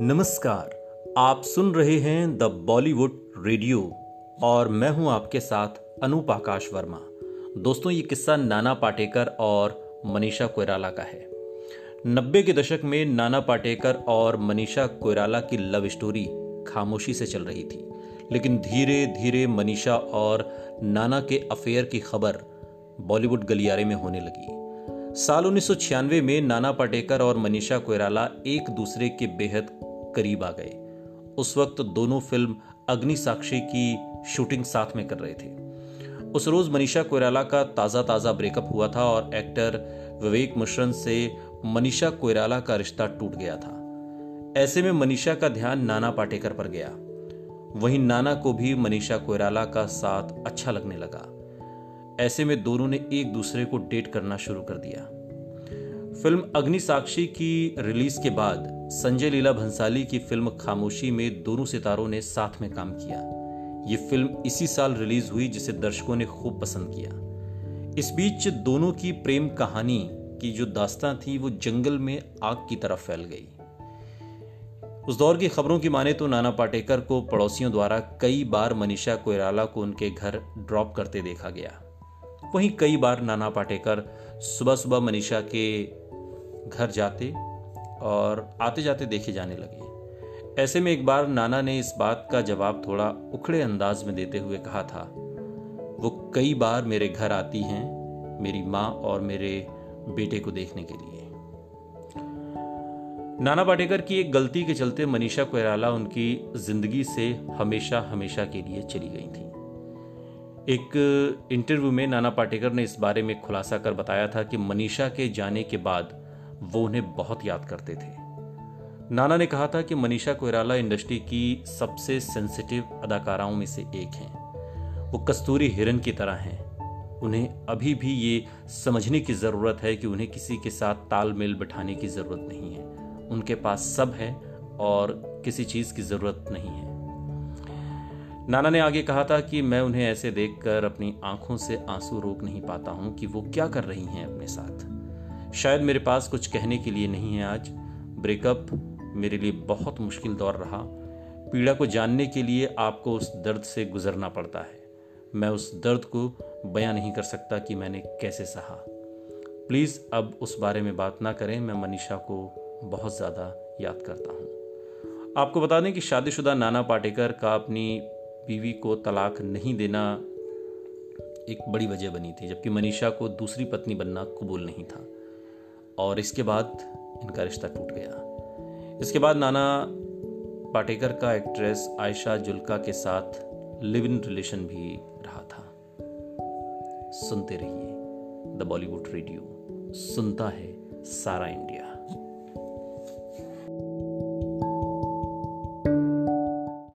नमस्कार, आप सुन रहे हैं द बॉलीवुड रेडियो और मैं हूँ आपके साथ अनूप आकाश वर्मा। दोस्तों, ये किस्सा नाना पाटेकर और मनीषा कोयराला का है। नब्बे के दशक में नाना पाटेकर और मनीषा कोयराला की लव स्टोरी खामोशी से चल रही थी। लेकिन धीरे धीरे मनीषा और नाना के अफेयर की खबर बॉलीवुड गलियारे में होने लगी। साल उन्नीस सौ छियानवे में नाना पाटेकर और मनीषा कोयराला एक दूसरे के बेहद करीब आ गए। उस वक्त दोनों फ़िल्म अग्नि साक्षी की शूटिंग साथ में कर रहे थे। उस रोज मनीषा कोयराला का ताज़ा ताज़ा ब्रेकअप हुआ था और एक्टर विवेक मिश्रन से मनीषा कोयराला का रिश्ता टूट गया था। ऐसे में मनीषा का ध्यान नाना पाटेकर पर गया। वहीं नाना को भी मनीषा कोयराला का साथ अच्छा लगने लगा। ऐसे में दोनों ने एक दूसरे को डेट करना शुरू कर दिया। फ़िल्म अग्नि साक्षी की रिलीज़ के बाद संजय लीला भंसाली की फ़िल्म खामोशी में दोनों सितारों ने साथ में काम किया। ये फ़िल्म इसी साल रिलीज़ हुई, जिसे दर्शकों ने खूब पसंद किया। इस बीच दोनों की प्रेम कहानी की जो दास्तां थी, वो जंगल में आग की तरफ़ फैल गई। उस दौर की खबरों की माने तो नाना पाटेकर को पड़ोसियों द्वारा कई बार मनीषा कोयराला को उनके घर ड्रॉप करते देखा गया। वहीं कई बार नाना पाटेकर सुबह सुबह मनीषा के घर जाते और आते जाते देखे जाने लगे। ऐसे में एक बार नाना ने इस बात का जवाब थोड़ा उखड़े अंदाज में देते हुए कहा था, वो कई बार मेरे घर आती हैं, मेरी माँ और मेरे बेटे को देखने के लिए। नाना पाटेकर की एक गलती के चलते मनीषा कोयराला उनकी ज़िंदगी से हमेशा हमेशा के लिए चली गई थी। एक इंटरव्यू में नाना पाटेकर ने इस बारे में खुलासा कर बताया था कि मनीषा के जाने के बाद वो उन्हें बहुत याद करते थे। नाना ने कहा था कि मनीषा कोयराला इंडस्ट्री की सबसे सेंसिटिव अदाकाराओं में से एक हैं। वो कस्तूरी हिरन की तरह हैं। उन्हें अभी भी ये समझने की ज़रूरत है कि उन्हें किसी के साथ तालमेल बिठाने की ज़रूरत नहीं है। उनके पास सब है और किसी चीज़ की ज़रूरत नहीं है। नाना ने आगे कहा था कि मैं उन्हें ऐसे देखकर अपनी आँखों से आँसू रोक नहीं पाता हूँ कि वो क्या कर रही हैं अपने साथ। शायद मेरे पास कुछ कहने के लिए नहीं है आज। ब्रेकअप मेरे लिए बहुत मुश्किल दौर रहा। पीड़ा को जानने के लिए आपको उस दर्द से गुजरना पड़ता है। मैं उस दर्द को बयां नहीं कर सकता कि मैंने कैसे सहा। प्लीज़ अब उस बारे में बात ना करें, मैं मनीषा को बहुत ज़्यादा याद करता हूँ। आपको बता दें कि शादीशुदा नाना पाटेकर का अपनी बीवी को तलाक नहीं देना एक बड़ी वजह बनी थी, जबकि मनीषा को दूसरी पत्नी बनना कबूल नहीं था। और इसके बाद इनका रिश्ता टूट गया। इसके बाद नाना पाटेकर का एक्ट्रेस आयशा जुल्का के साथ लिव इन रिलेशन भी रहा था। सुनते रहिए द बॉलीवुड रेडियो। सुनता है सारा इंडिया।